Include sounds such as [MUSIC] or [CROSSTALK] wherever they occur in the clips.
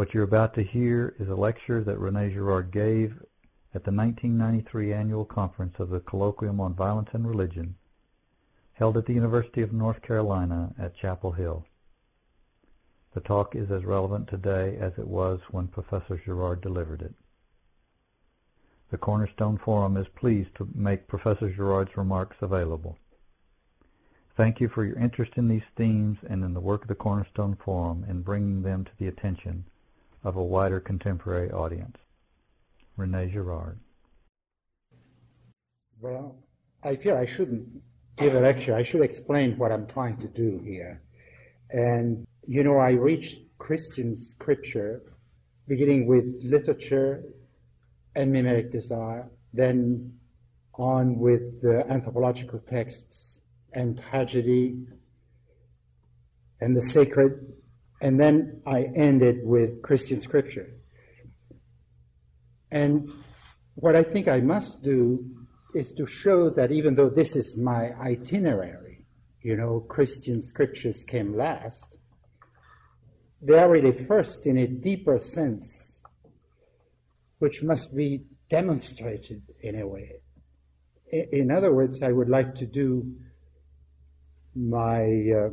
What you're about to hear is a lecture that Rene Girard gave at the 1993 annual conference of the Colloquium on Violence and Religion, held at the University of North Carolina at Chapel Hill. The talk is as relevant today as it was when Professor Girard delivered it. The Cornerstone Forum is pleased to make Professor Girard's remarks available. Thank you for your interest in these themes and in the work of the Cornerstone Forum in bringing them to the attention of a wider contemporary audience. Rene Girard. Well, I feel I shouldn't give a lecture. I should explain what I'm trying to do here. And, you know, I reached Christian scripture beginning with literature and mimetic desire, then on with the anthropological texts and tragedy and the sacred, and then I ended with Christian scripture. And what I think I must do is to show that even though this is my itinerary, you know, Christian scriptures came last, they are really first in a deeper sense, which must be demonstrated in a way. In other words, I would like to do my uh,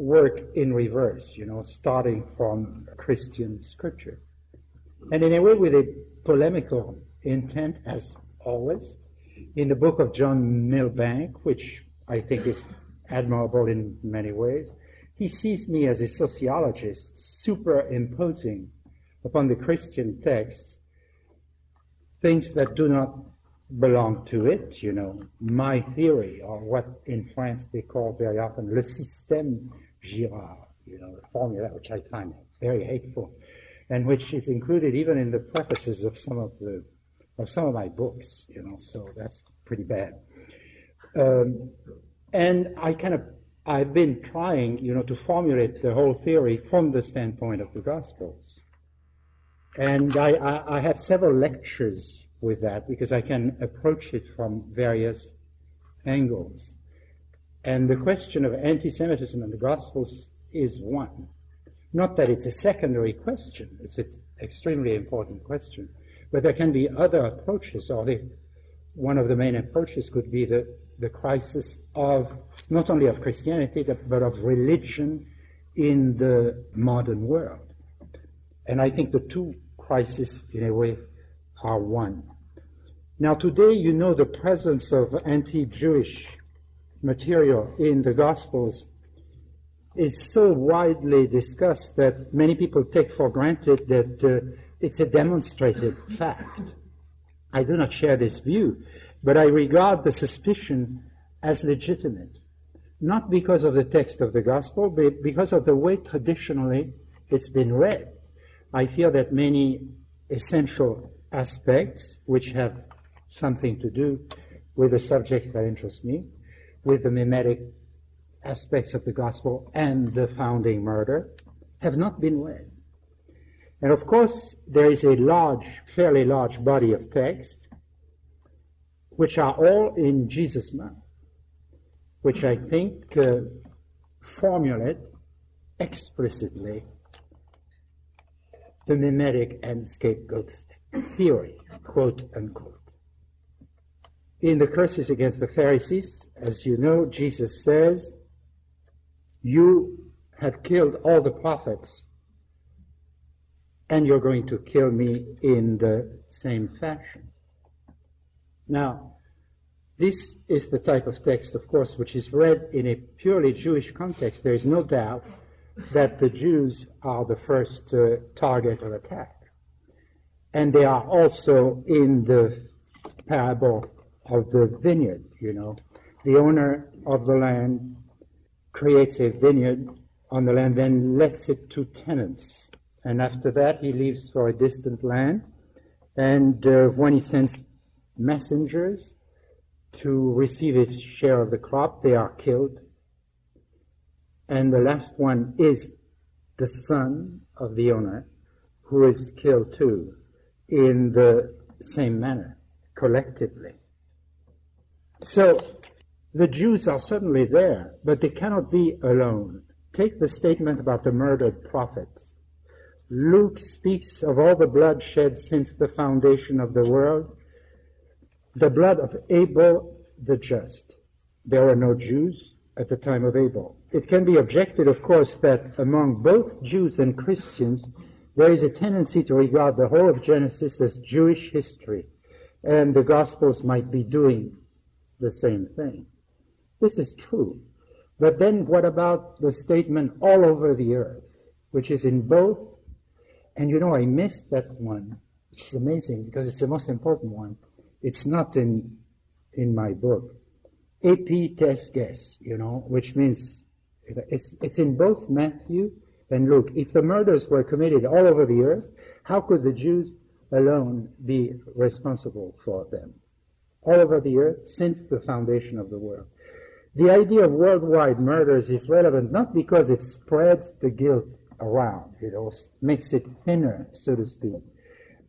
work in reverse, you know, starting from Christian scripture. And in a way, with a polemical intent, as always. In the book of John Milbank, which I think is admirable in many ways, he sees me as a sociologist superimposing upon the Christian text things that do not belong to it, you know, my theory, or what in France they call very often le système Girard, you know, the formula which I find very hateful and which is included even in the prefaces of some of the of some of my books. You know, so that's pretty bad. Um, and I kind of I've been trying, you know, to formulate the whole theory from the standpoint of the Gospels. And I, I, I have several lectures with that because I can approach it from various angles. And the question of anti-Semitism in the Gospels is one. Not that it's a secondary question, it's an extremely important question. But there can be other approaches, or the, one of the main approaches could be the, the crisis of not only of Christianity, but of religion in the modern world. And I think the two crises, in a way, are one. Now, today, you know the presence of anti Jewish material in the Gospels is so widely discussed that many people take for granted that uh, it's a demonstrated fact. I do not share this view, but I regard the suspicion as legitimate, not because of the text of the gospel, but because of the way traditionally it's been read. I feel that many essential aspects, which have something to do with the subject that interests me, with the mimetic aspects of the gospel and the founding murder have not been read. And of course, there is a large, fairly large body of text which are all in Jesus' mouth, which I think uh, formulate explicitly the mimetic and scapegoat theory, quote unquote. In the curses against the Pharisees, as you know, Jesus says, you have killed all the prophets, and you're going to kill me in the same fashion. Now, this is the type of text, of course, which is read in a purely Jewish context. There is no doubt that the Jews are the first uh, target of attack. And they are also in the parable of the vineyard, you know. The owner of the land creates a vineyard on the land, then lets it to tenants. And after that, he leaves for a distant land. And uh, when he sends messengers to receive his share of the crop, they are killed. And the last one is the son of the owner, who is killed too, in the same manner, collectively. So the Jews are certainly there, but they cannot be alone. Take the statement about the murdered prophets. Luke speaks of all the blood shed since the foundation of the world, the blood of Abel the just. There were no Jews at the time of Abel. It can be objected, of course, that among both Jews and Christians, there is a tendency to regard the whole of Genesis as Jewish history, and the Gospels might be doing the same thing. This is true. But then what about the statement all over the earth, which is in both? And you know, I missed that one, which is amazing because it's the most important one. It's not in, in my book. AP test guess, you know, which means it's, it's in both Matthew and Luke. If the murders were committed all over the earth, how could the Jews alone be responsible for them? All over the earth since the foundation of the world. The idea of worldwide murders is relevant not because it spreads the guilt around, it makes it thinner, so to speak,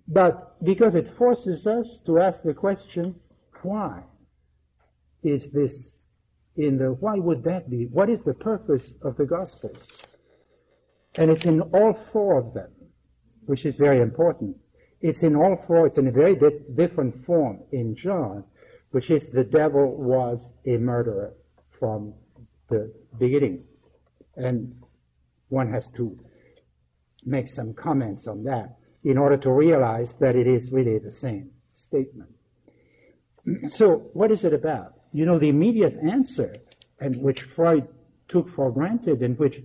but because it forces us to ask the question, why is this in the, why would that be? What is the purpose of the Gospels? And it's in all four of them, which is very important. It's in all four, it's in a very di- different form in John, which is the devil was a murderer from the beginning. And one has to make some comments on that in order to realize that it is really the same statement. So, what is it about? You know, the immediate answer, and which Freud took for granted, and which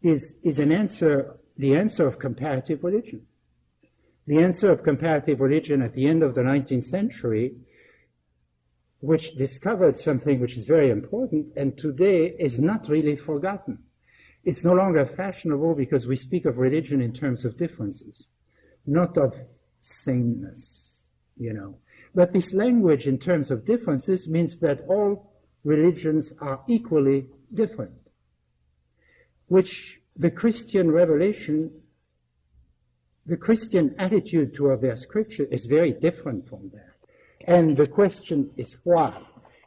is, is an answer, the answer of comparative religion. The answer of comparative religion at the end of the 19th century, which discovered something which is very important and today is not really forgotten. It's no longer fashionable because we speak of religion in terms of differences, not of sameness, you know. But this language in terms of differences means that all religions are equally different which the Christian revelation, the Christian attitude toward their scripture is very different from that. And the question is why?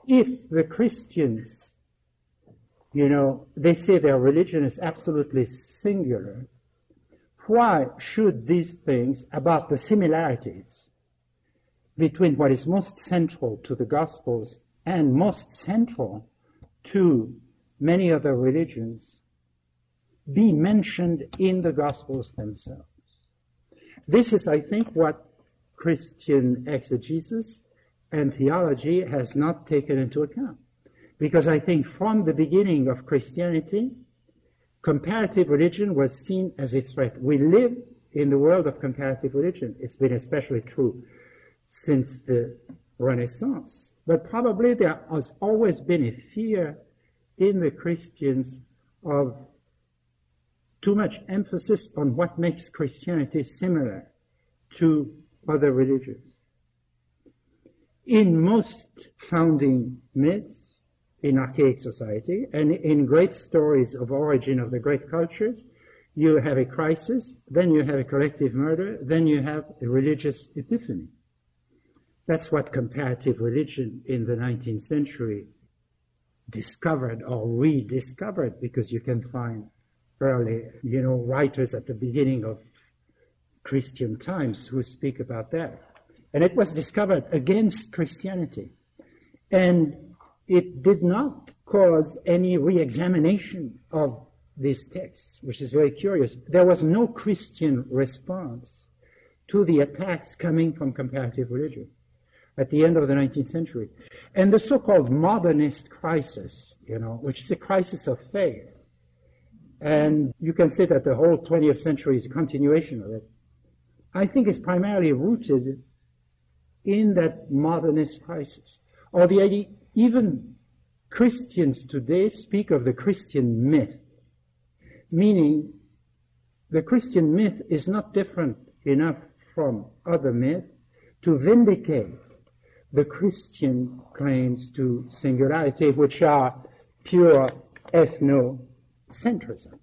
If the Christians, you know, they say their religion is absolutely singular, why should these things about the similarities between what is most central to the Gospels and most central to many other religions be mentioned in the Gospels themselves. This is, I think, what Christian exegesis and theology has not taken into account. Because I think from the beginning of Christianity, comparative religion was seen as a threat. We live in the world of comparative religion. It's been especially true since the Renaissance. But probably there has always been a fear in the Christians of too much emphasis on what makes Christianity similar to other religions. In most founding myths in archaic society and in great stories of origin of the great cultures, you have a crisis, then you have a collective murder, then you have a religious epiphany. That's what comparative religion in the 19th century discovered or rediscovered because you can find early, you know, writers at the beginning of Christian times who speak about that. And it was discovered against Christianity. And it did not cause any re-examination of these texts, which is very curious. There was no Christian response to the attacks coming from comparative religion at the end of the 19th century. And the so-called modernist crisis, you know, which is a crisis of faith, and you can say that the whole 20th century is a continuation of it. I think it's primarily rooted in that modernist crisis. Or the idea, even Christians today speak of the Christian myth, meaning the Christian myth is not different enough from other myths to vindicate the Christian claims to singularity, which are pure ethno centrism.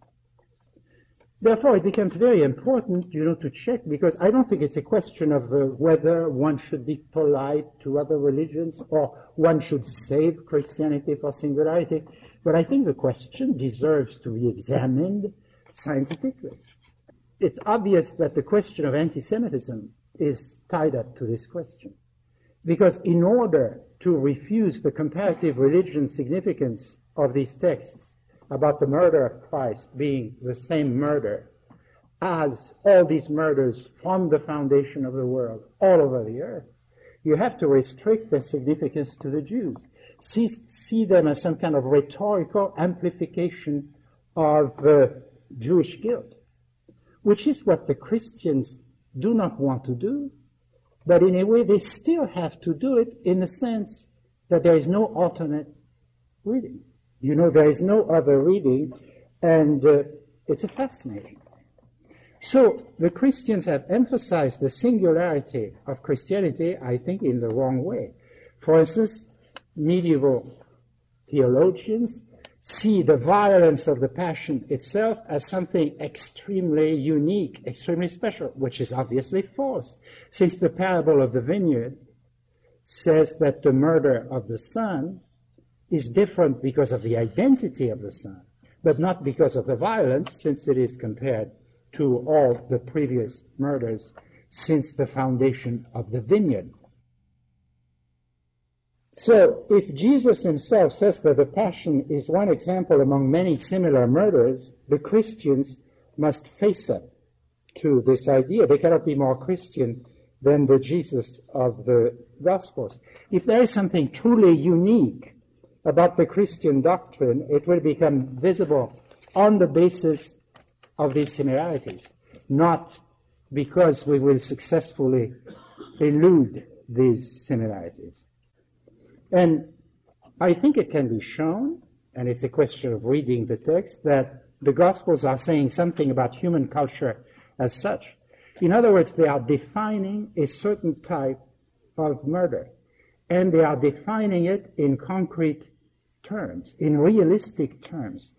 Therefore, it becomes very important, you know, to check because I don't think it's a question of uh, whether one should be polite to other religions or one should save Christianity for singularity. But I think the question deserves to be examined scientifically. it's obvious that the question of anti-Semitism is tied up to this question. Because in order to refuse the comparative religion significance of these texts about the murder of Christ being the same murder as all these murders from the foundation of the world all over the earth, you have to restrict their significance to the Jews. See, see them as some kind of rhetorical amplification of uh, Jewish guilt, which is what the Christians do not want to do, but in a way they still have to do it in the sense that there is no alternate reading. You know, there is no other reading, and uh, it's a fascinating. So the Christians have emphasized the singularity of Christianity, I think, in the wrong way. For instance, medieval theologians see the violence of the passion itself as something extremely unique, extremely special, which is obviously false, since the parable of the vineyard says that the murder of the son is different because of the identity of the son, but not because of the violence, since it is compared to all the previous murders since the foundation of the vineyard. So, if Jesus himself says that the Passion is one example among many similar murders, the Christians must face up to this idea. They cannot be more Christian than the Jesus of the Gospels. If there is something truly unique about the Christian doctrine, it will become visible on the basis of these similarities, not because we will successfully elude these similarities. And I think it can be shown, and it's a question of reading the text, that the Gospels are saying something about human culture as such. In other words, they are defining a certain type of murder, and they are defining it in concrete terms, in realistic terms.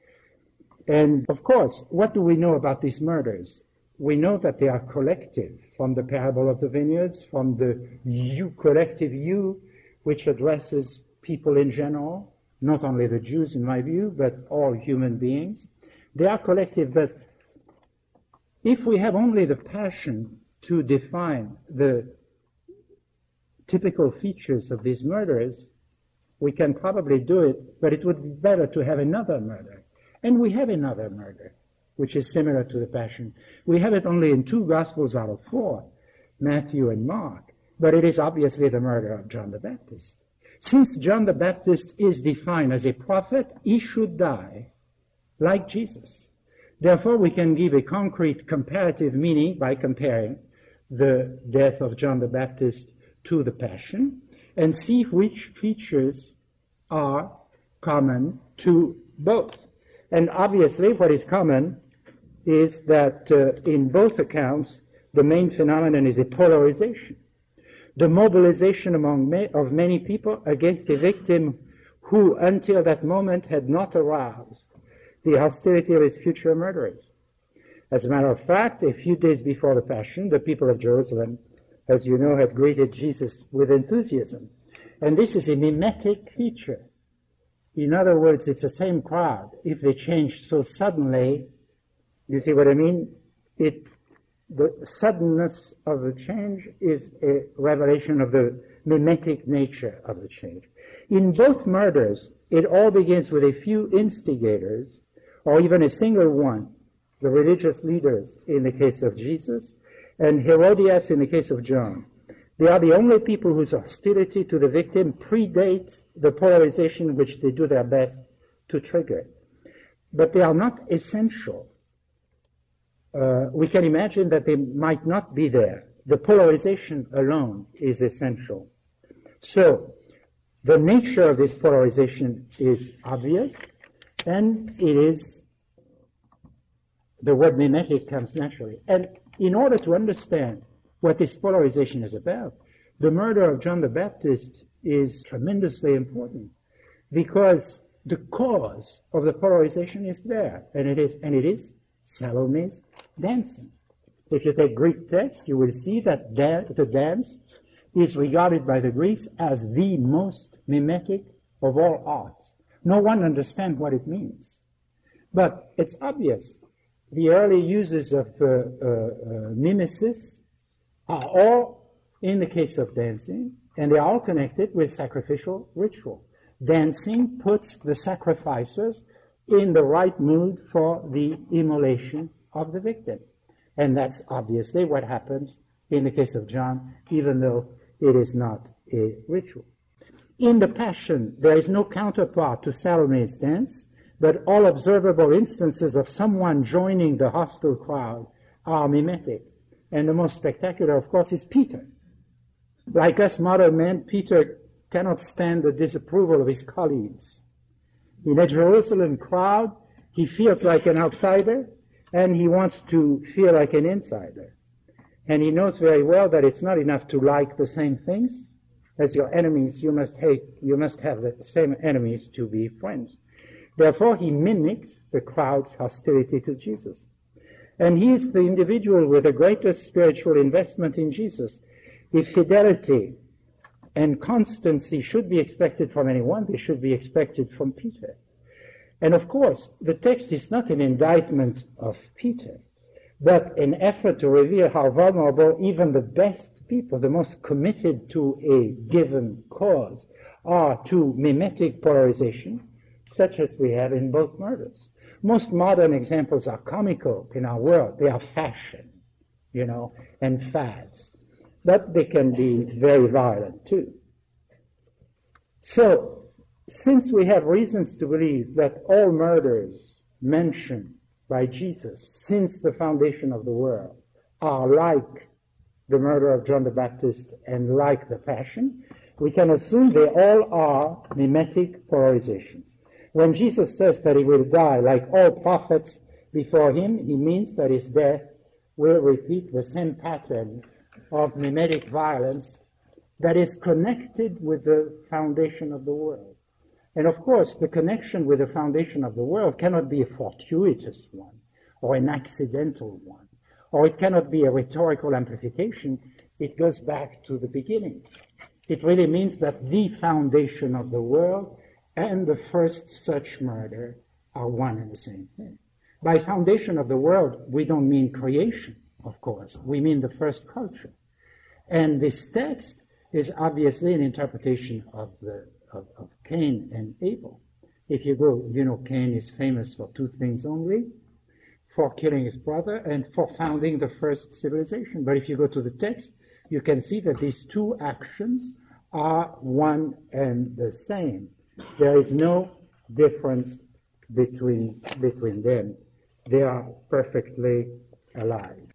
And of course, what do we know about these murders? We know that they are collective from the parable of the vineyards, from the you, collective you, which addresses people in general, not only the Jews in my view, but all human beings. They are collective, but if we have only the passion to define the typical features of these murders, we can probably do it, but it would be better to have another murder. And we have another murder, which is similar to the Passion. We have it only in two Gospels out of four, Matthew and Mark, but it is obviously the murder of John the Baptist. Since John the Baptist is defined as a prophet, he should die like Jesus. Therefore, we can give a concrete comparative meaning by comparing the death of John the Baptist to the Passion and see which features are common to both. And obviously, what is common is that uh, in both accounts, the main phenomenon is a polarization. The mobilization among ma- of many people against a victim who, until that moment, had not aroused the hostility of his future murderers. As a matter of fact, a few days before the Passion, the people of Jerusalem as you know, had greeted Jesus with enthusiasm. And this is a mimetic feature. In other words, it's the same crowd. If they change so suddenly, you see what I mean? It, the suddenness of the change is a revelation of the mimetic nature of the change. In both murders, it all begins with a few instigators, or even a single one, the religious leaders in the case of Jesus, and Herodias in the case of John. They are the only people whose hostility to the victim predates the polarization which they do their best to trigger. But they are not essential. Uh, we can imagine that they might not be there. The polarization alone is essential. So, the nature of this polarization is obvious, and it is, the word mimetic comes naturally. And in order to understand what this polarization is about, the murder of John the Baptist is tremendously important because the cause of the polarization is there, and it is, and it is Salome's dancing. If you take Greek text, you will see that the dance is regarded by the Greeks as the most mimetic of all arts. No one understands what it means. But it's obvious the early uses of uh, uh, mimesis are all, in the case of dancing, and they are all connected with sacrificial ritual. Dancing puts the sacrificers in the right mood for the immolation of the victim. And that's obviously what happens in the case of John, even though it is not a ritual. In the Passion, there is no counterpart to Salome's dance, but all observable instances of someone joining the hostile crowd are mimetic. And the most spectacular, of course, is Peter. Like us modern men, Peter cannot stand the disapproval of his colleagues. In a Jerusalem crowd, he feels like an outsider, and he wants to feel like an insider. And he knows very well that it's not enough to like the same things as your enemies. You must hate, you must have the same enemies to be friends. Therefore, he mimics the crowd's hostility to Jesus. And he is the individual with the greatest spiritual investment in Jesus. If fidelity and constancy should be expected from anyone, they should be expected from Peter. And of course, the text is not an indictment of Peter, but an effort to reveal how vulnerable even the best people, the most committed to a given cause, are to mimetic polarization, such as we have in both murders. Most modern examples are comical in our world. They are fashion, you know, and fads. But they can be very violent too. So, since we have reasons to believe that all murders mentioned by Jesus since the foundation of the world are like the murder of John the Baptist and like the Passion, we can assume they all are mimetic polarizations. When Jesus says that he will die like all prophets before him, he means that his death will repeat the same pattern of mimetic violence that is connected with the foundation of the world. And of course, the connection with the foundation of the world cannot be a fortuitous one or an accidental one, or it cannot be a rhetorical amplification. It goes back to the beginning. It really means that the foundation of the world and the first such murder are one and the same thing. By foundation of the world, we don't mean creation, of course. We mean the first culture. And this text is obviously an interpretation of the of, of Cain and Abel. If you go, you know, Cain is famous for two things only, for killing his brother and for founding the first civilization. But if you go to the text, you can see that these two actions are one and the same. There is no difference between, between them. They are perfectly alike.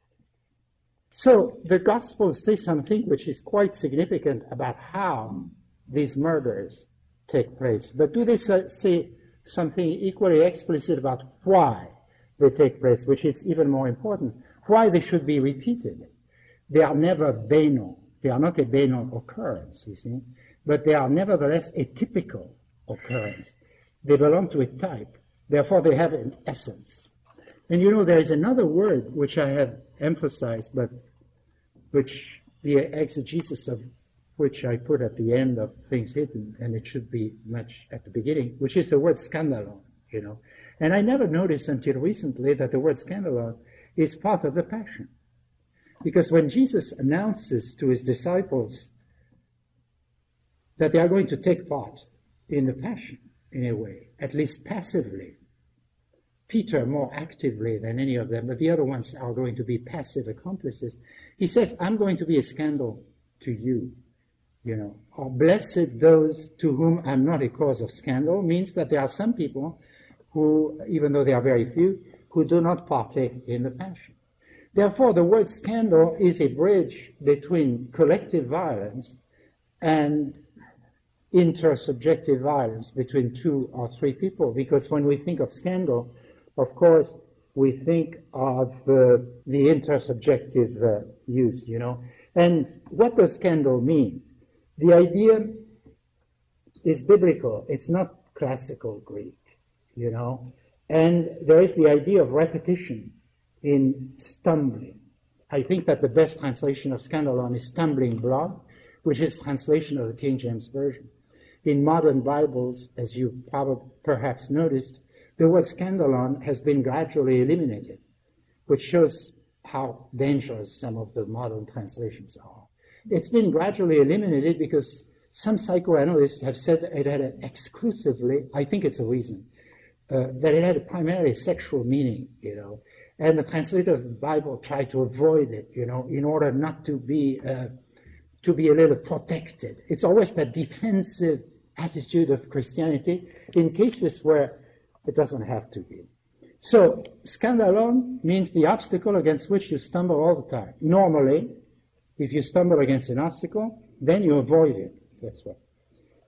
So the Gospels say something which is quite significant about how these murders take place. But do they say something equally explicit about why they take place, which is even more important? Why they should be repeated? They are never banal. They are not a banal occurrence, you see, but they are nevertheless a typical occurrence. They belong to a type. Therefore, they have an essence. And you know, there is another word which I have emphasized, but which the exegesis of which I put at the end of things hidden, and it should be much at the beginning, which is the word scandalon, you know. And I never noticed until recently that the word scandalon is part of the passion. Because when Jesus announces to his disciples that they are going to take part in the passion, in a way, at least passively, Peter more actively than any of them, but the other ones are going to be passive accomplices. He says, I'm going to be a scandal to you. You know, or blessed those to whom I'm not a cause of scandal means that there are some people who, even though they are very few, who do not partake in the passion. Therefore, the word scandal is a bridge between collective violence and intersubjective violence between two or three people. Because when we think of scandal, of course, we think of uh, the intersubjective uh, use, you know. And what does scandal mean? The idea is biblical. It's not classical Greek, you know. And there is the idea of repetition in stumbling. I think that the best translation of scandalon is stumbling block, which is translation of the King James Version. In modern Bibles, as you probably perhaps noticed, the word scandalon has been gradually eliminated. which shows how dangerous some of the modern translations are. It's been gradually eliminated because some psychoanalysts have said that it had exclusively, I think it's a reason, uh, that it had a primarily sexual meaning, you know. And the translator of the Bible tried to avoid it, you know, in order not to be, uh, to be a little protected. It's always that defensive attitude of Christianity in cases where it doesn't have to be. So, scandalon means the obstacle against which you stumble all the time. Normally, if you stumble against an obstacle, then you avoid it. That's right.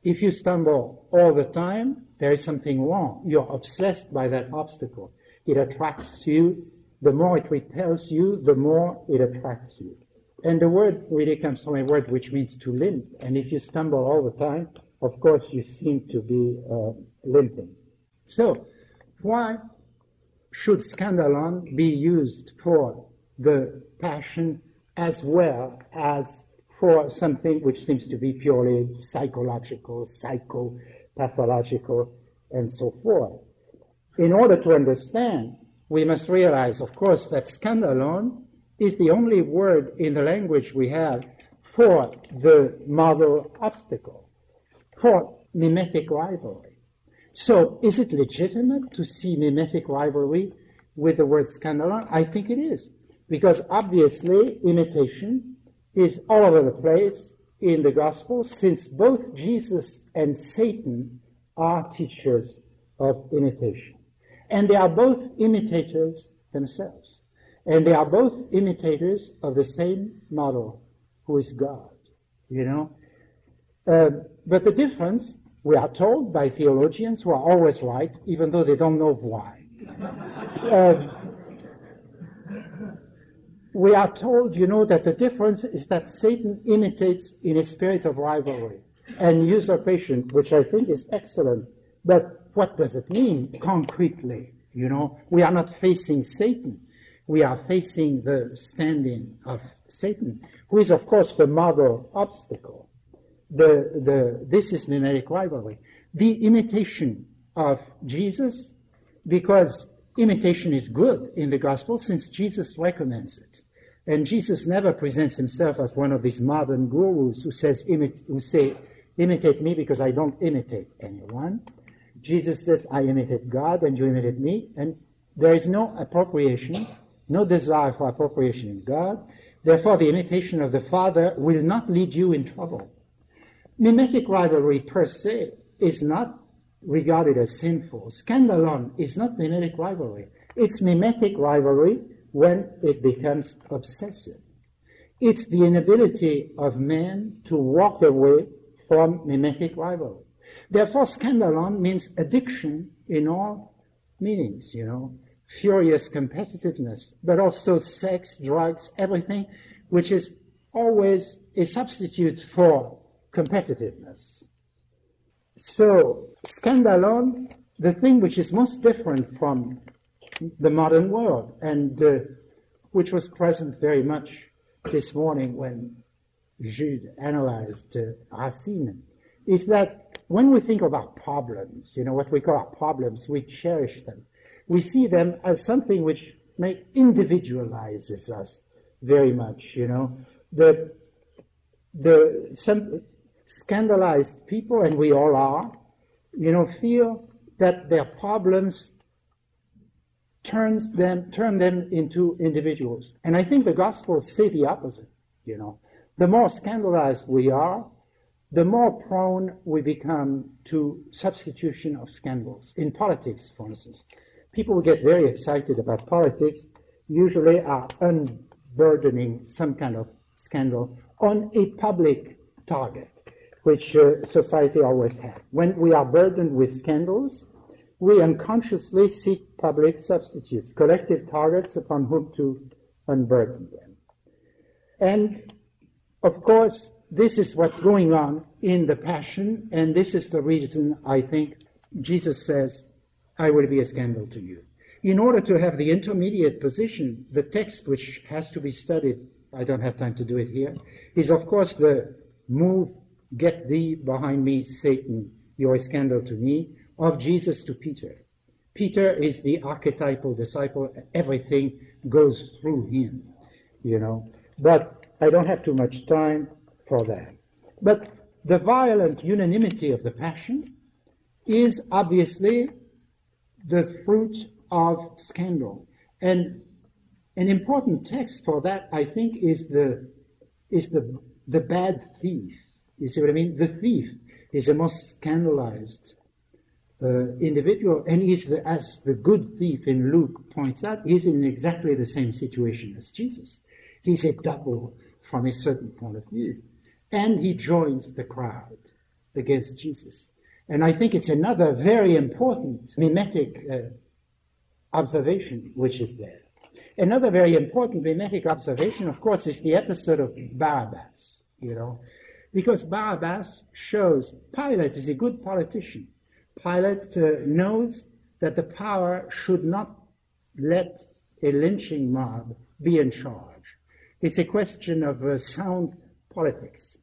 If you stumble all the time, there is something wrong. You're obsessed by that obstacle. It attracts you. The more it repels you, the more it attracts you. And the word really comes from a word which means to limp. And if you stumble all the time, of course you seem to be uh, limping. So, why should scandalon be used for the passion as well as for something which seems to be purely psychological, psychopathological, and so forth. In order to understand, we must realize, of course, that scandalon is the only word in the language we have for the model obstacle, for mimetic rivalry. So, is it legitimate to see mimetic rivalry with the word scandalon? I think it is. Because obviously, imitation is all over the place in the gospel since both Jesus and Satan are teachers of imitation. And they are both imitators themselves. And they are both imitators of the same model, who is God. You know? Uh, but the difference, we are told by theologians who are always right, even though they don't know why. uh, [LAUGHS] we are told, you know, that the difference is that Satan imitates in a spirit of rivalry and usurpation, which I think is excellent. But what does it mean concretely? You know, we are not facing Satan. We are facing the standing of Satan, who is, of course, the model obstacle. The, the, this is mimetic rivalry. The imitation of Jesus, because imitation is good in the gospel since Jesus recommends it. And Jesus never presents himself as one of these modern gurus who says, who say, imitate me because I don't imitate anyone. Jesus says, I imitate God and you imitate me. And there is no appropriation, no desire for appropriation in God. Therefore, the imitation of the Father will not lead you in trouble. Mimetic rivalry per se is not regarded as sinful. Scandalon is not mimetic rivalry. It's mimetic rivalry when it becomes obsessive. It's the inability of man to walk away from mimetic rivalry. Therefore, scandalon means addiction in all meanings, you know, furious competitiveness, but also sex, drugs, everything which is always a substitute for competitiveness. So, scandalon, the thing which is most different from the modern world, and uh, which was present very much this morning when Jude analyzed uh, Racine, is that when we think of our problems, you know, what we call our problems, we cherish them. We see them as something which may individualizes us very much, you know. The, the, some scandalized people, and we all are, you know, feel that their problems turns them, turn them into individuals. And I think the Gospels say the opposite, you know. The more scandalized we are, the more prone we become to substitution of scandals. In politics, for instance, people get very excited about politics usually are unburdening some kind of scandal on a public target, which uh, society always has. When we are burdened with scandals, we unconsciously seek public substitutes, collective targets upon whom to unburden them. And of course, this is what's going on in the Passion, and this is the reason I think Jesus says, I will be a scandal to you. In order to have the intermediate position, the text which has to be studied, I don't have time to do it here, is of course the move, get thee behind me, Satan, you're scandal to me, of Jesus to Peter. Peter is the archetypal disciple. Everything goes through him, you know. But I don't have too much time for that. But the violent unanimity of the passion is obviously the fruit of scandal. And an important text for that, I think, is the, is the, the bad thief. You see what I mean? The thief is the most scandalized uh, individual, and he's the, as the good thief in Luke points out, he's in exactly the same situation as Jesus. He's a double from a certain point of view. And he joins the crowd against Jesus. And I think it's another very important mimetic uh, observation which is there. Another very important mimetic observation, of course, is the episode of Barabbas, you know, because Barabbas shows Pilate is a good politician. Pilate uh, knows that the power should not let a lynching mob be in charge. It's a question of uh, sound politics,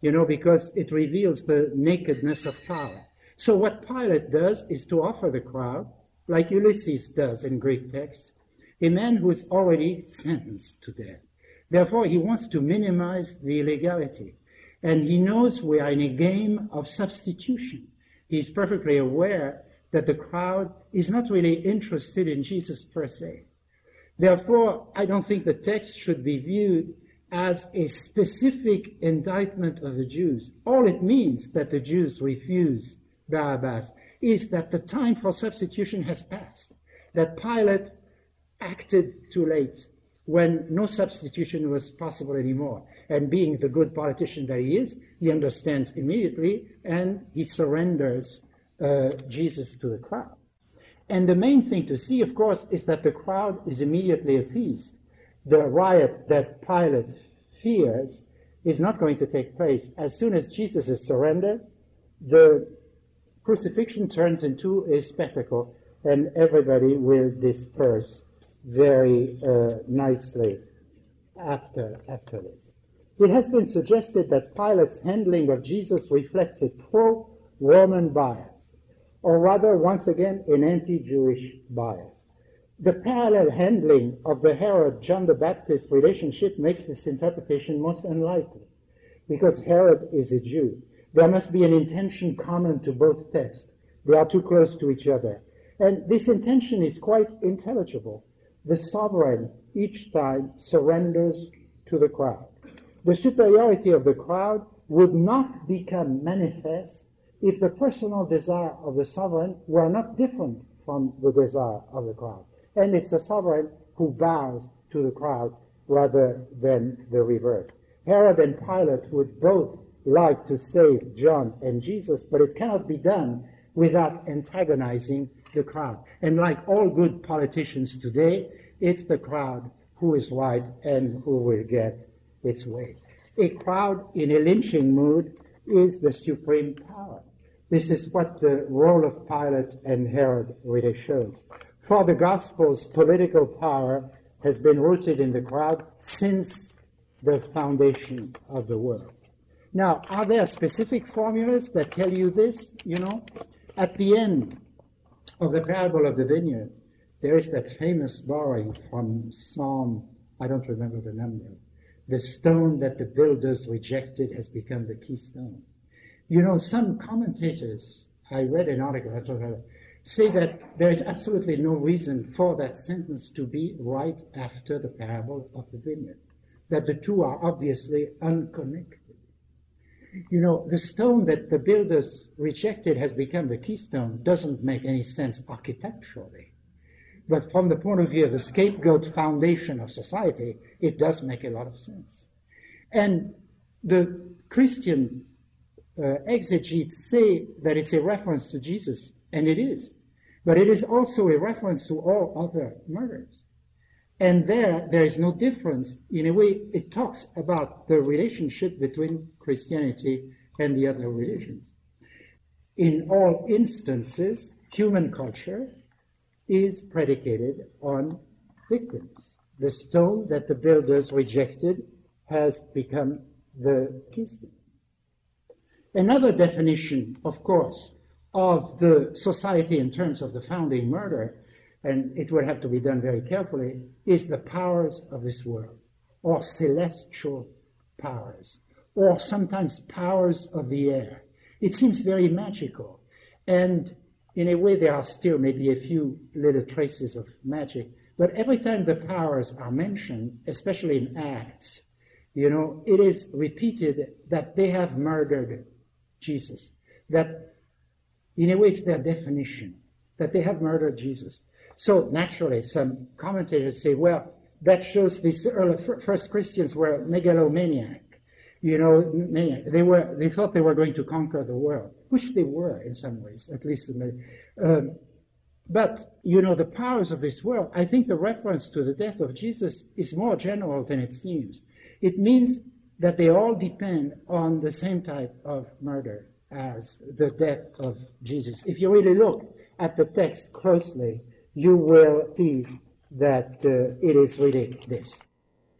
you know, because it reveals the nakedness of power. So what Pilate does is to offer the crowd, like Ulysses does in Greek text, a man who is already sentenced to death. Therefore, he wants to minimize the illegality. And he knows we are in a game of substitution. He's perfectly aware that the crowd is not really interested in Jesus per se. Therefore, I don't think the text should be viewed as a specific indictment of the Jews. All it means that the Jews refuse Barabbas is that the time for substitution has passed, that Pilate acted too late when no substitution was possible anymore. And being the good politician that he is, he understands immediately and he surrenders uh, Jesus to the crowd. And the main thing to see, of course, is that the crowd is immediately appeased. The riot that Pilate fears is not going to take place. As soon as Jesus is surrendered, the crucifixion turns into a spectacle and everybody will disperse very uh, nicely after, after this. It has been suggested that Pilate's handling of Jesus reflects a pro-Roman bias, or rather, once again, an anti-Jewish bias. The parallel handling of the Herod-John the Baptist relationship makes this interpretation most unlikely, because Herod is a Jew. There must be an intention common to both texts. They are too close to each other. And this intention is quite intelligible the sovereign each time surrenders to the crowd. The superiority of the crowd would not become manifest if the personal desire of the sovereign were not different from the desire of the crowd. And it's a sovereign who bows to the crowd rather than the reverse. Herod and Pilate would both like to save John and Jesus, but it cannot be done without antagonizing the crowd. And like all good politicians today, it's the crowd who is right and who will get its way. A crowd in a lynching mood is the supreme power. This is what the role of Pilate and Herod really shows. For the Gospels, political power has been rooted in the crowd since the foundation of the world. Now, are there specific formulas that tell you this? You know, at the end of the parable of the vineyard, there is that famous borrowing from Psalm, I don't remember the number. The stone that the builders rejected has become the keystone. You know, some commentators, I read an article, uh, say that there is absolutely no reason for that sentence to be right after the parable of the vineyard. That the two are obviously unconnected. You know, the stone that the builders rejected has become the keystone doesn't make any sense architecturally. But from the point of view of the scapegoat foundation of society, it does make a lot of sense. And the Christian uh, exegetes say that it's a reference to Jesus, and it is. But it is also a reference to all other murders. And there, there is no difference. In a way, it talks about the relationship between Christianity and the other religions. In all instances, human culture is predicated on victims. The stone that the builders rejected has become the keystone. Another definition, of course, of the society in terms of the founding murder, and it would have to be done very carefully, is the powers of this world, or celestial powers, or sometimes powers of the air. It seems very magical. And in a way, there are still maybe a few little traces of magic. But every time the powers are mentioned, especially in Acts, you know, it is repeated that they have murdered Jesus. That, in a way, it's their definition, that they have murdered Jesus. So naturally, some commentators say, well, that shows these early first Christians were megalomaniac. You know. They were, they thought they were going to conquer the world, which they were in some ways, at least in the, um, but, you know, the powers of this world, I think the reference to the death of Jesus is more general than it seems. It means that they all depend on the same type of murder as the death of Jesus. If you really look at the text closely, you will see that uh, it is really this.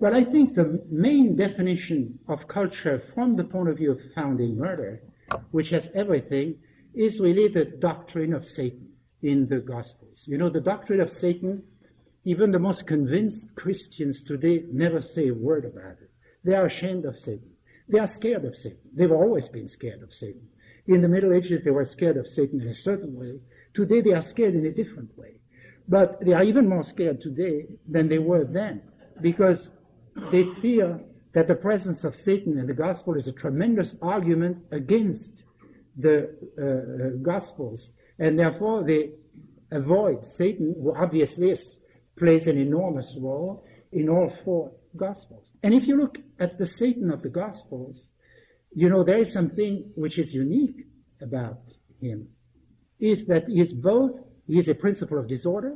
But I think the main definition of culture from the point of view of founding murder, which has everything, is really the doctrine of Satan in the Gospels. You know, the doctrine of Satan, even the most convinced Christians today never say a word about it. They are ashamed of Satan. They are scared of Satan. They've always been scared of Satan. In the Middle Ages, they were scared of Satan in a certain way. Today, they are scared in a different way. But they are even more scared today than they were then because they fear that the presence of Satan in the gospel is a tremendous argument against the uh, gospels. And therefore, they avoid Satan, who obviously plays an enormous role in all four gospels. And if you look at the Satan of the gospels, you know, there is something which is unique about him, is that he is both, he is a principle of disorder,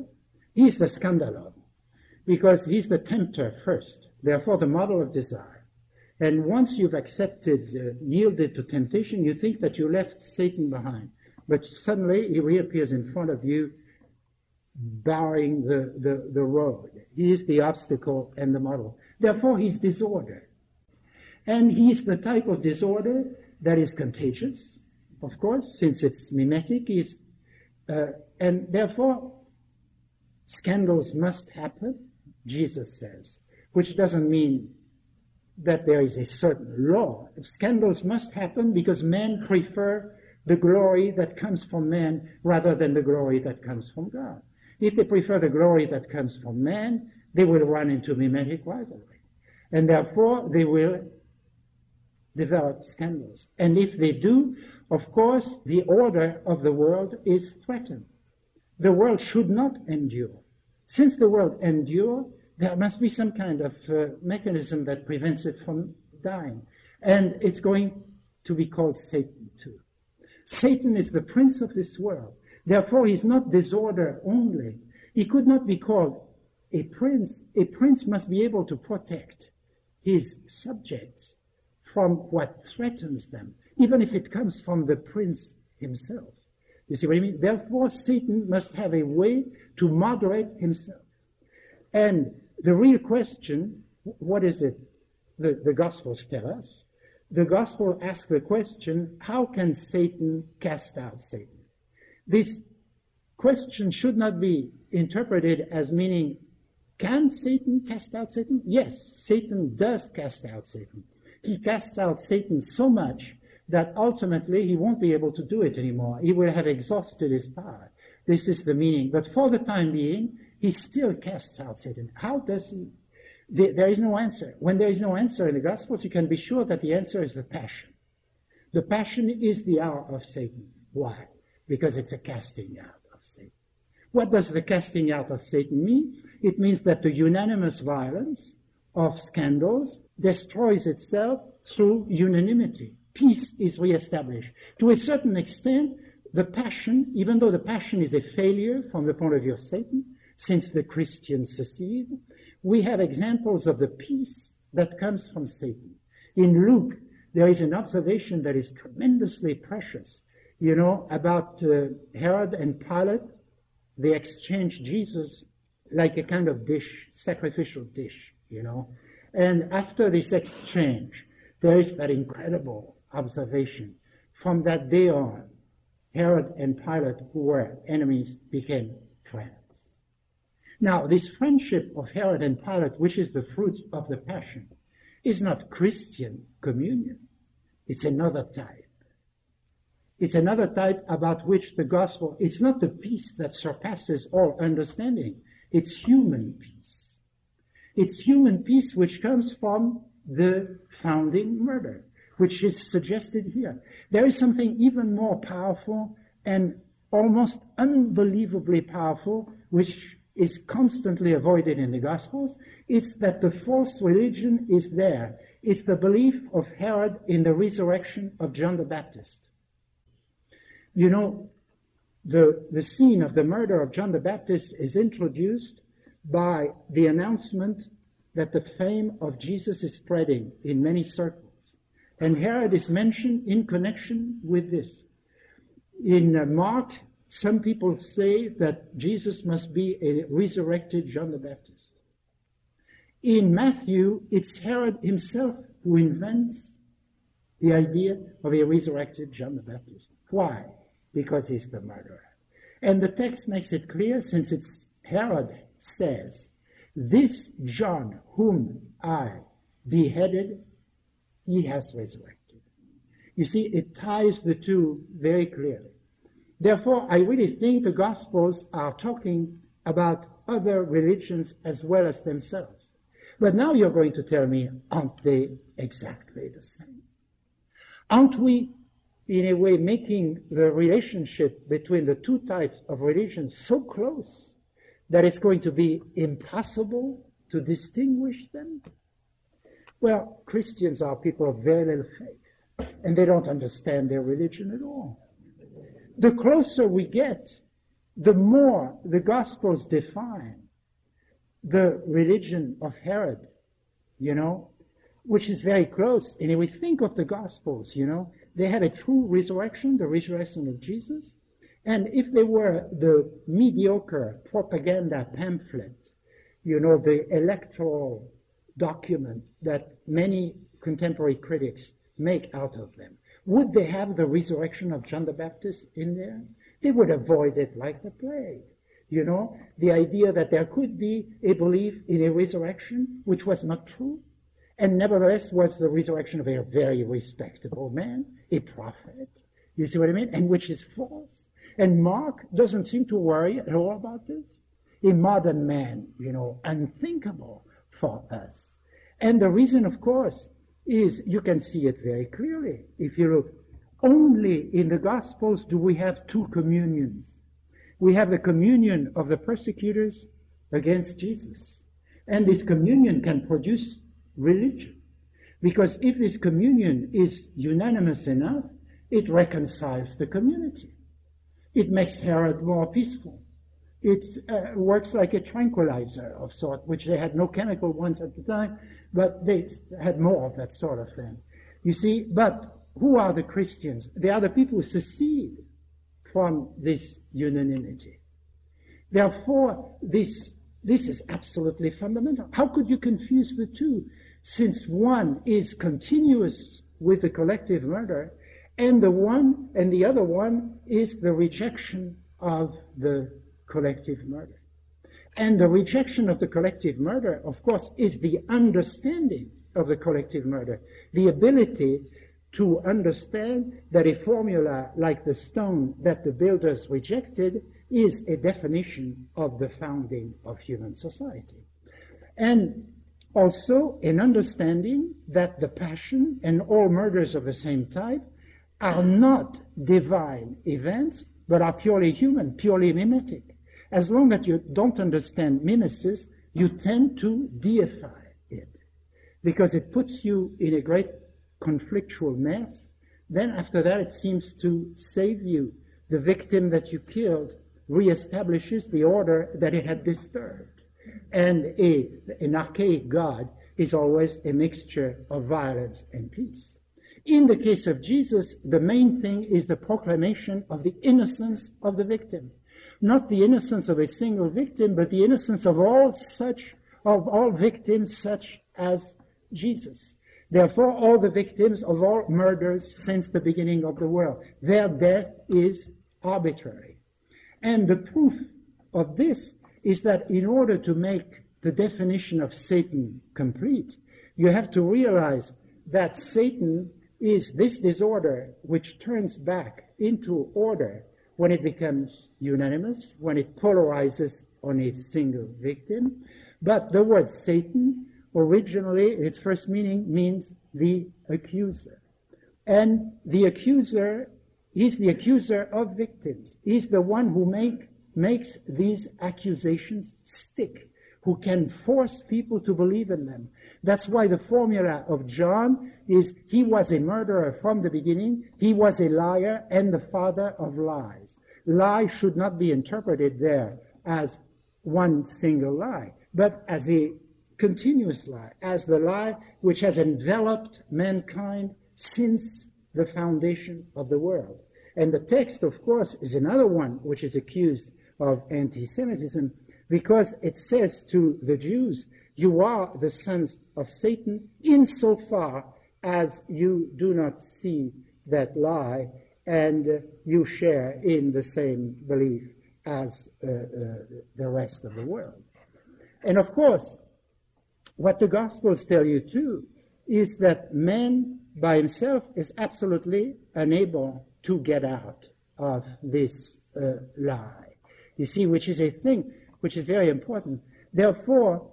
he is the scandalon, because he's the tempter first, therefore the model of desire. And once you've accepted, uh, yielded to temptation, you think that you left Satan behind. But suddenly he reappears in front of you, barring the, the, the road. He is the obstacle and the model. Therefore, he's disorder. And he's the type of disorder that is contagious, of course, since it's mimetic. Is, uh, and therefore, scandals must happen, Jesus says, which doesn't mean that there is a certain law. Scandals must happen because men prefer the glory that comes from man rather than the glory that comes from God. If they prefer the glory that comes from man, they will run into mimetic rivalry. And therefore, they will develop scandals. And if they do, of course, the order of the world is threatened. The world should not endure. Since the world endure, there must be some kind of uh, mechanism that prevents it from dying. And it's going to be called Satan too. Satan is the prince of this world. Therefore, he's not disorder only. He could not be called a prince. A prince must be able to protect his subjects from what threatens them, even if it comes from the prince himself. You see what I mean? Therefore, Satan must have a way to moderate himself. And the real question, what is it the, the Gospels tell us? the gospel asks the question, how can Satan cast out Satan? This question should not be interpreted as meaning, can Satan cast out Satan? Yes, Satan does cast out Satan. He casts out Satan so much that ultimately he won't be able to do it anymore. He will have exhausted his power. This is the meaning. But for the time being, he still casts out Satan. How does he? There is no answer. When there is no answer in the Gospels, you can be sure that the answer is the passion. The passion is the hour of Satan. Why? Because it's a casting out of Satan. What does the casting out of Satan mean? It means that the unanimous violence of scandals destroys itself through unanimity. Peace is reestablished. To a certain extent, the passion, even though the passion is a failure from the point of view of Satan, since the Christians secede, we have examples of the peace that comes from Satan. In Luke, there is an observation that is tremendously precious, you know, about uh, Herod and Pilate. They exchange Jesus like a kind of dish, sacrificial dish, you know. And after this exchange, there is that incredible observation. From that day on, Herod and Pilate, who were enemies, became friends. Now, this friendship of Herod and Pilate, which is the fruit of the passion, is not Christian communion. It's another type. It's another type about which the gospel, it's not the peace that surpasses all understanding. It's human peace. It's human peace which comes from the founding murder, which is suggested here. There is something even more powerful and almost unbelievably powerful, which is constantly avoided in the Gospels. It's that the false religion is there. It's the belief of Herod in the resurrection of John the Baptist. You know, the, the scene of the murder of John the Baptist is introduced by the announcement that the fame of Jesus is spreading in many circles. And Herod is mentioned in connection with this. In uh, Mark, some people say that Jesus must be a resurrected John the Baptist. In Matthew, it's Herod himself who invents the idea of a resurrected John the Baptist. Why? Because he's the murderer. And the text makes it clear since it's Herod says, this John whom I beheaded, he has resurrected. You see, it ties the two very clearly. Therefore, I really think the Gospels are talking about other religions as well as themselves. But now you're going to tell me, aren't they exactly the same? Aren't we, in a way, making the relationship between the two types of religion so close that it's going to be impossible to distinguish them? Well, Christians are people of very little faith, and they don't understand their religion at all the closer we get, the more the Gospels define the religion of Herod, you know, which is very close. And if we think of the Gospels, you know, they had a true resurrection, the resurrection of Jesus. And if they were the mediocre propaganda pamphlet, you know, the electoral document that many contemporary critics make out of them, would they have the resurrection of John the Baptist in there? They would avoid it like the plague. You know, the idea that there could be a belief in a resurrection which was not true, and nevertheless was the resurrection of a very respectable man, a prophet. You see what I mean? And which is false. And Mark doesn't seem to worry at all about this. A modern man, you know, unthinkable for us. And the reason, of course, is you can see it very clearly. If you look, only in the Gospels do we have two communions. We have the communion of the persecutors against Jesus. And this communion can produce religion. Because if this communion is unanimous enough, it reconciles the community. It makes Herod more peaceful. It uh, works like a tranquilizer of sort, which they had no chemical ones at the time, but they had more of that sort of thing. You see, but who are the Christians? They are the people who secede from this unanimity. Therefore, this, this is absolutely fundamental. How could you confuse the two? Since one is continuous with the collective murder, and the one, and the other one is the rejection of the collective murder. And the rejection of the collective murder, of course, is the understanding of the collective murder. The ability to understand that a formula like the stone that the builders rejected is a definition of the founding of human society. And also an understanding that the passion and all murders of the same type are not divine events, but are purely human, purely mimetic. As long as you don't understand mimesis, you tend to deify it because it puts you in a great conflictual mess. Then after that, it seems to save you. The victim that you killed reestablishes the order that it had disturbed. And a, an archaic God is always a mixture of violence and peace. In the case of Jesus, the main thing is the proclamation of the innocence of the victim not the innocence of a single victim, but the innocence of all such, of all victims such as Jesus. Therefore, all the victims of all murders since the beginning of the world, their death is arbitrary. And the proof of this is that in order to make the definition of Satan complete, you have to realize that Satan is this disorder which turns back into order when it becomes unanimous, when it polarizes on a single victim. But the word Satan originally, its first meaning means the accuser. And the accuser is the accuser of victims. He's the one who make, makes these accusations stick, who can force people to believe in them. That's why the formula of John is he was a murderer from the beginning, he was a liar and the father of lies. Lie should not be interpreted there as one single lie, but as a continuous lie, as the lie which has enveloped mankind since the foundation of the world. And the text, of course, is another one which is accused of anti-Semitism because it says to the Jews, you are the sons of Satan insofar as you do not see that lie and you share in the same belief as uh, uh, the rest of the world. And of course, what the Gospels tell you too is that man by himself is absolutely unable to get out of this uh, lie. You see, which is a thing which is very important. Therefore,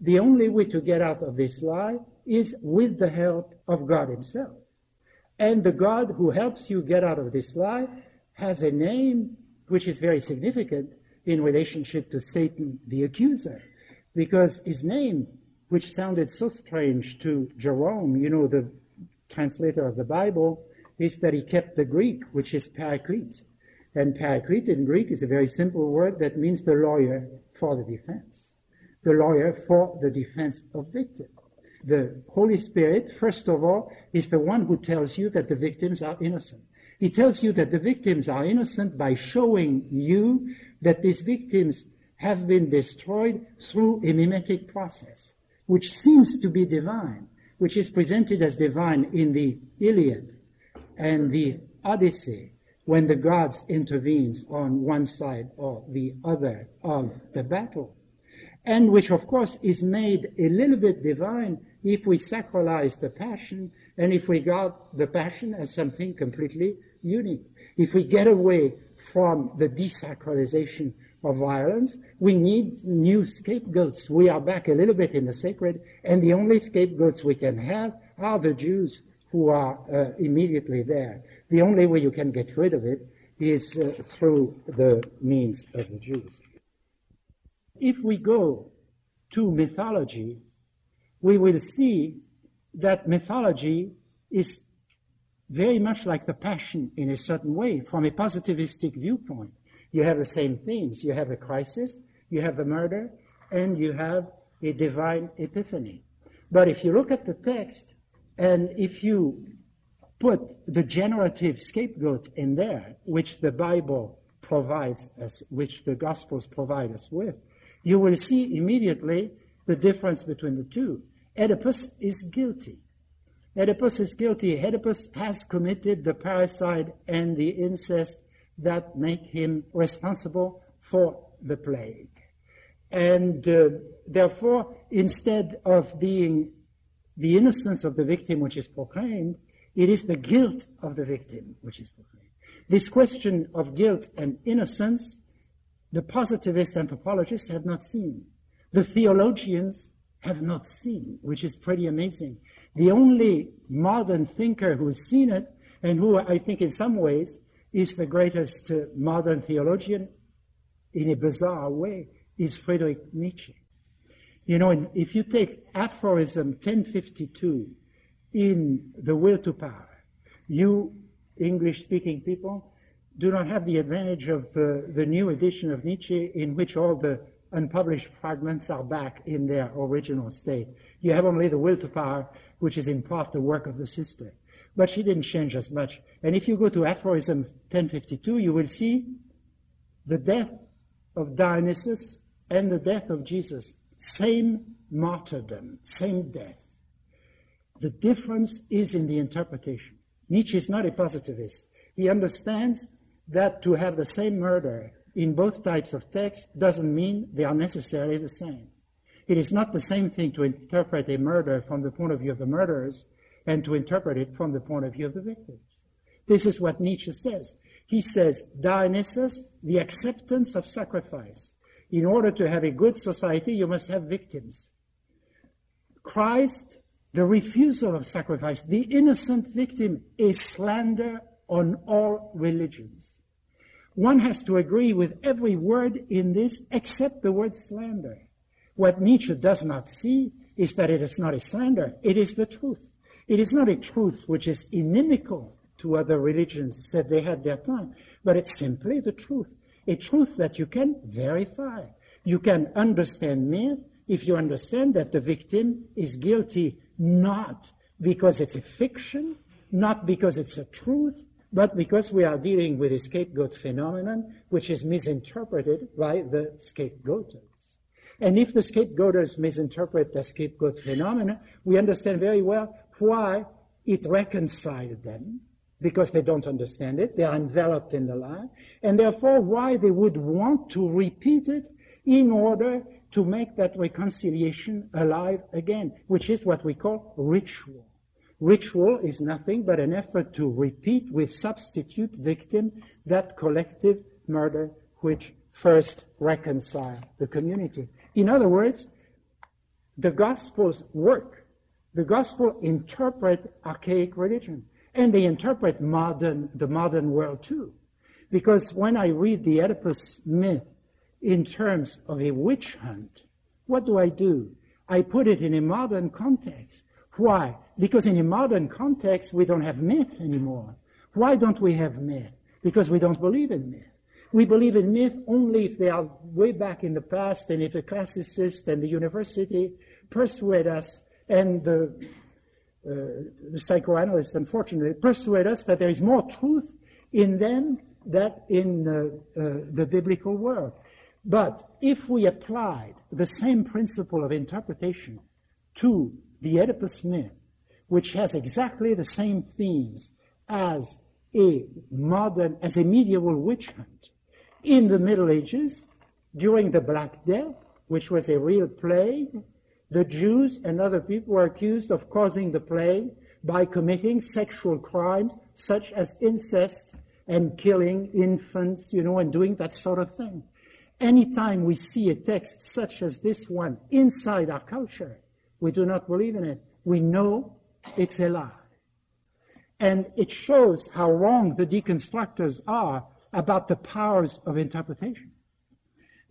the only way to get out of this lie is with the help of God Himself. And the God who helps you get out of this lie has a name which is very significant in relationship to Satan the accuser. Because his name, which sounded so strange to Jerome, you know, the translator of the Bible, is that he kept the Greek, which is paraclete. And paraclete in Greek is a very simple word that means the lawyer for the defense the lawyer for the defense of victims. The Holy Spirit, first of all, is the one who tells you that the victims are innocent. He tells you that the victims are innocent by showing you that these victims have been destroyed through a mimetic process, which seems to be divine, which is presented as divine in the Iliad and the Odyssey, when the gods intervenes on one side or the other of the battle and which of course is made a little bit divine if we sacralize the passion and if we regard the passion as something completely unique. If we get away from the desacralization of violence, we need new scapegoats. We are back a little bit in the sacred, and the only scapegoats we can have are the Jews who are uh, immediately there. The only way you can get rid of it is uh, through the means of the Jews. If we go to mythology, we will see that mythology is very much like the passion in a certain way from a positivistic viewpoint. You have the same themes. You have a crisis, you have the murder, and you have a divine epiphany. But if you look at the text, and if you put the generative scapegoat in there, which the Bible provides us, which the Gospels provide us with, you will see immediately the difference between the two. Oedipus is guilty. Oedipus is guilty. Oedipus has committed the parricide and the incest that make him responsible for the plague. And uh, therefore, instead of being the innocence of the victim which is proclaimed, it is the guilt of the victim which is proclaimed. This question of guilt and innocence the positivist anthropologists have not seen. The theologians have not seen, which is pretty amazing. The only modern thinker who's seen it, and who I think in some ways is the greatest uh, modern theologian in a bizarre way, is Friedrich Nietzsche. You know, if you take aphorism 1052 in The Will to Power, you English speaking people do not have the advantage of uh, the new edition of Nietzsche in which all the unpublished fragments are back in their original state. You have only the will to power, which is in part the work of the sister. But she didn't change as much. And if you go to aphorism 1052, you will see the death of Dionysus and the death of Jesus. Same martyrdom, same death. The difference is in the interpretation. Nietzsche is not a positivist. He understands that to have the same murder in both types of text doesn't mean they are necessarily the same. It is not the same thing to interpret a murder from the point of view of the murderers and to interpret it from the point of view of the victims. This is what Nietzsche says. He says, Dionysus, the acceptance of sacrifice. In order to have a good society, you must have victims. Christ, the refusal of sacrifice, the innocent victim, is slander on all religions. One has to agree with every word in this except the word slander. What Nietzsche does not see is that it is not a slander, it is the truth. It is not a truth which is inimical to other religions said they had their time, but it's simply the truth. A truth that you can verify. You can understand myth if you understand that the victim is guilty not because it's a fiction, not because it's a truth, but because we are dealing with a scapegoat phenomenon which is misinterpreted by the scapegoaters. And if the scapegoaters misinterpret the scapegoat phenomenon, we understand very well why it reconciled them, because they don't understand it, they are enveloped in the lie, and therefore why they would want to repeat it in order to make that reconciliation alive again, which is what we call ritual. Ritual is nothing but an effort to repeat with substitute victim that collective murder which first reconciled the community. In other words, the Gospels work. The Gospel interpret archaic religion, and they interpret modern, the modern world too. Because when I read the Oedipus myth in terms of a witch hunt, what do I do? I put it in a modern context. Why? Because in a modern context, we don't have myth anymore. Why don't we have myth? Because we don't believe in myth. We believe in myth only if they are way back in the past and if the classicists and the university persuade us and the, uh, the psychoanalysts, unfortunately, persuade us that there is more truth in them than in uh, uh, the biblical world. But if we applied the same principle of interpretation to the Oedipus myth, which has exactly the same themes as a modern, as a medieval witch hunt, in the Middle Ages, during the Black Death, which was a real plague, the Jews and other people were accused of causing the plague by committing sexual crimes such as incest and killing infants, you know, and doing that sort of thing. Anytime we see a text such as this one inside our culture, we do not believe in it. We know it's a lie. And it shows how wrong the deconstructors are about the powers of interpretation.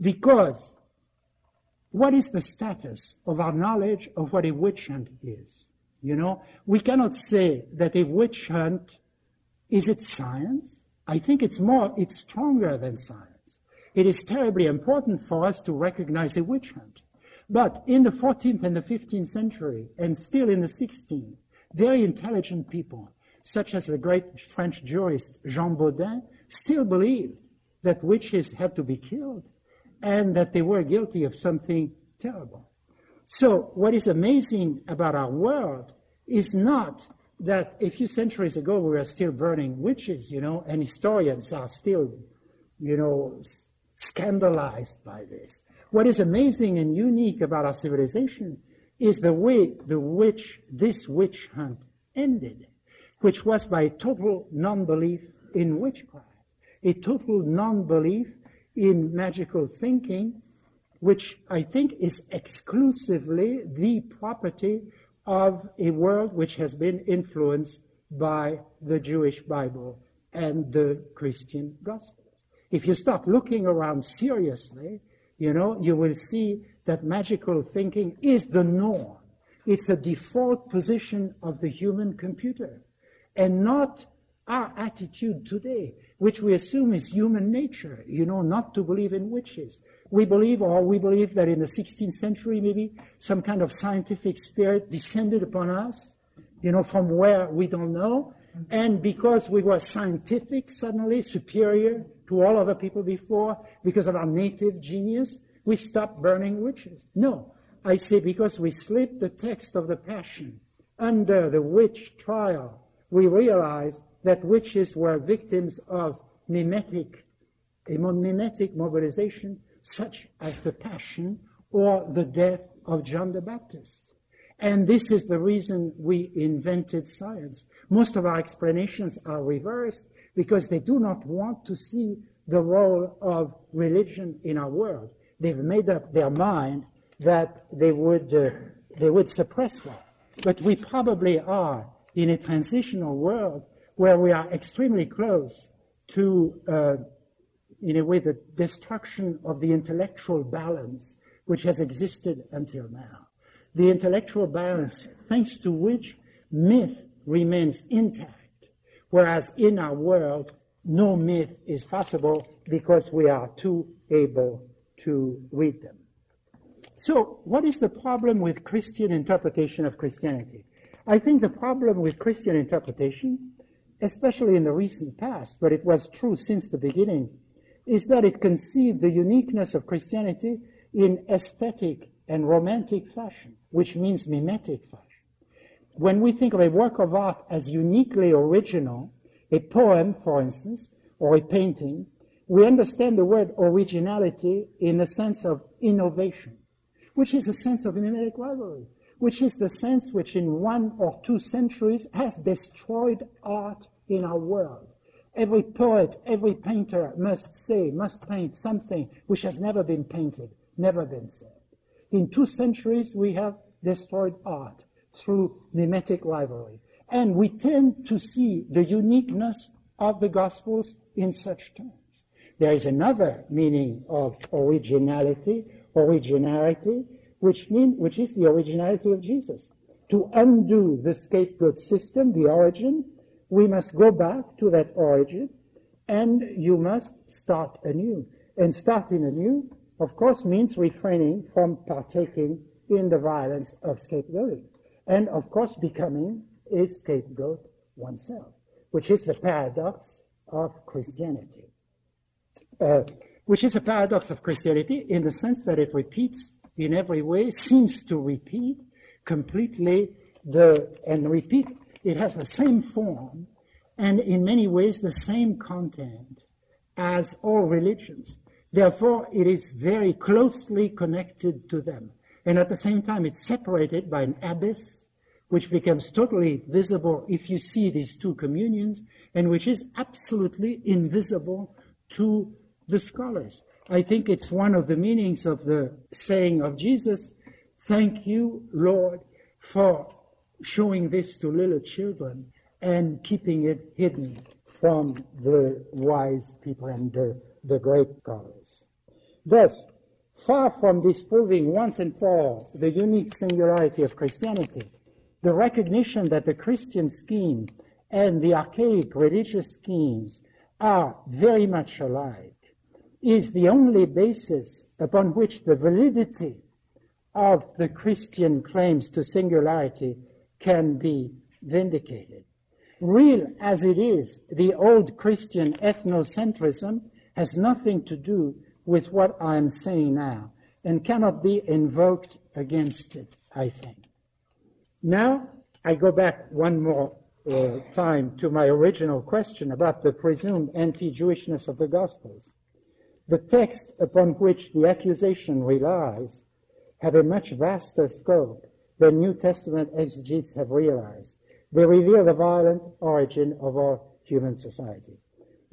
Because what is the status of our knowledge of what a witch hunt is? You know, we cannot say that a witch hunt is it science? I think it's more, it's stronger than science. It is terribly important for us to recognize a witch hunt. But in the 14th and the 15th century, and still in the 16th, very intelligent people, such as the great French jurist Jean Bodin, still believed that witches had to be killed and that they were guilty of something terrible. So, what is amazing about our world is not that a few centuries ago we were still burning witches, you know, and historians are still, you know, scandalized by this. What is amazing and unique about our civilization is the way the witch, this witch hunt ended, which was by total non-belief in witchcraft, a total non-belief in magical thinking, which I think is exclusively the property of a world which has been influenced by the Jewish Bible and the Christian Gospels. If you start looking around seriously, you know, you will see that magical thinking is the norm. It's a default position of the human computer and not our attitude today which we assume is human nature, you know, not to believe in witches. We believe, or we believe that in the 16th century, maybe, some kind of scientific spirit descended upon us, you know, from where we don't know. And because we were scientific, suddenly superior to all other people before, because of our native genius, we stopped burning witches. No. I say because we slipped the text of the Passion under the witch trial, we realized that witches were victims of mimetic, a mimetic mobilization such as the Passion or the death of John the Baptist. And this is the reason we invented science. Most of our explanations are reversed because they do not want to see the role of religion in our world. They've made up their mind that they would, uh, they would suppress that. But we probably are in a transitional world where we are extremely close to, uh, in a way, the destruction of the intellectual balance which has existed until now. The intellectual balance thanks to which myth remains intact, whereas in our world, no myth is possible because we are too able to read them. So, what is the problem with Christian interpretation of Christianity? I think the problem with Christian interpretation, especially in the recent past, but it was true since the beginning, is that it conceived the uniqueness of Christianity in aesthetic and romantic fashion, which means mimetic fashion. When we think of a work of art as uniquely original, a poem, for instance, or a painting, we understand the word originality in the sense of innovation which is a sense of mimetic rivalry, which is the sense which in one or two centuries has destroyed art in our world. Every poet, every painter must say, must paint something which has never been painted, never been said. In two centuries, we have destroyed art through mimetic rivalry. And we tend to see the uniqueness of the Gospels in such terms. There is another meaning of originality, originality, which mean, which is the originality of Jesus. To undo the scapegoat system, the origin, we must go back to that origin and you must start anew. And starting anew, of course, means refraining from partaking in the violence of scapegoating. And of course, becoming a scapegoat oneself, which is the paradox of Christianity. Uh, which is a paradox of Christianity in the sense that it repeats in every way, seems to repeat completely the, and repeat, it has the same form and in many ways the same content as all religions. Therefore, it is very closely connected to them. And at the same time, it's separated by an abyss, which becomes totally visible if you see these two communions, and which is absolutely invisible to the scholars. I think it's one of the meanings of the saying of Jesus, thank you, Lord, for showing this to little children and keeping it hidden from the wise people and the, the great scholars. Thus, far from disproving once and for all the unique singularity of Christianity, the recognition that the Christian scheme and the archaic religious schemes are very much alike is the only basis upon which the validity of the Christian claims to singularity can be vindicated. Real as it is, the old Christian ethnocentrism has nothing to do with what I am saying now and cannot be invoked against it, I think. Now, I go back one more uh, time to my original question about the presumed anti-Jewishness of the Gospels. The text upon which the accusation relies have a much vaster scope than New Testament exegetes have realized. They reveal the violent origin of all human society.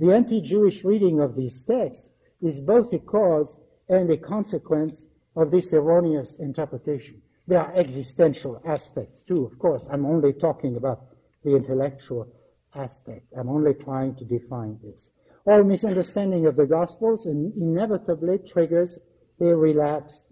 The anti-Jewish reading of these texts is both a cause and a consequence of this erroneous interpretation. There are existential aspects too, of course. I'm only talking about the intellectual aspect. I'm only trying to define this. All misunderstanding of the Gospels inevitably triggers a relapse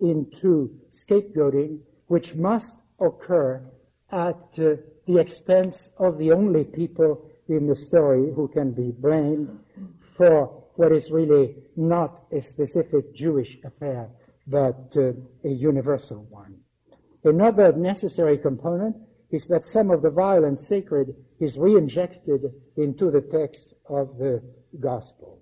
into scapegoating, which must occur at uh, the expense of the only people in the story who can be blamed for what is really not a specific Jewish affair, but uh, a universal one. Another necessary component is that some of the violent sacred is re-injected into the text of the gospel.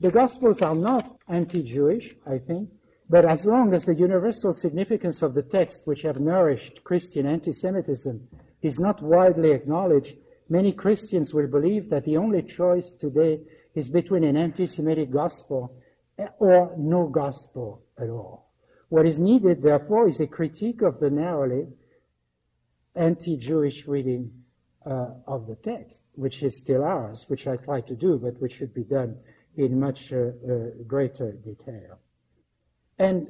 The gospels are not anti-Jewish, I think, but as long as the universal significance of the text which have nourished Christian anti-Semitism is not widely acknowledged, Many Christians will believe that the only choice today is between an anti-Semitic gospel or no gospel at all. What is needed, therefore, is a critique of the narrowly anti-Jewish reading uh, of the text, which is still ours, which I try to do, but which should be done in much uh, uh, greater detail. And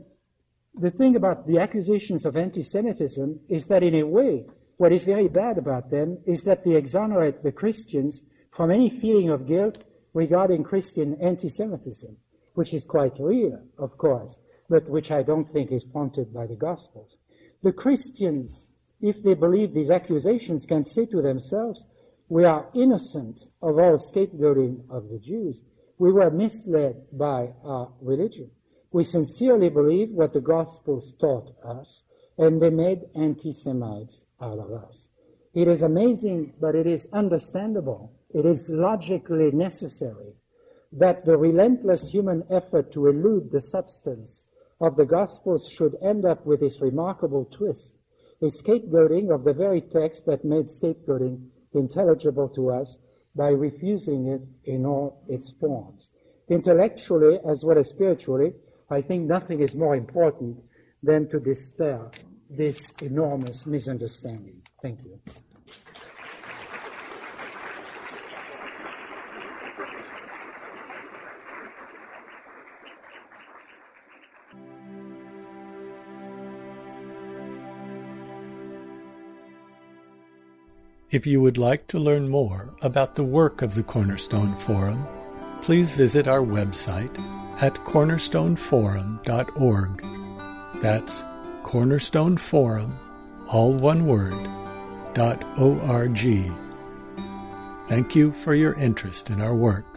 the thing about the accusations of anti-Semitism is that in a way, what is very bad about them is that they exonerate the Christians from any feeling of guilt regarding Christian anti-Semitism, which is quite real, of course, but which I don't think is prompted by the Gospels. The Christians, if they believe these accusations, can say to themselves, we are innocent of all scapegoating of the Jews. We were misled by our religion. We sincerely believe what the Gospels taught us, and they made anti-Semites out of us. It is amazing, but it is understandable. It is logically necessary that the relentless human effort to elude the substance of the Gospels should end up with this remarkable twist, a scapegoating of the very text that made scapegoating intelligible to us by refusing it in all its forms. Intellectually as well as spiritually, I think nothing is more important than to dispel this enormous misunderstanding. Thank you. If you would like to learn more about the work of the Cornerstone Forum, please visit our website at cornerstoneforum.org. That's Cornerstone Forum, all one word, dot O-R-G. Thank you for your interest in our work.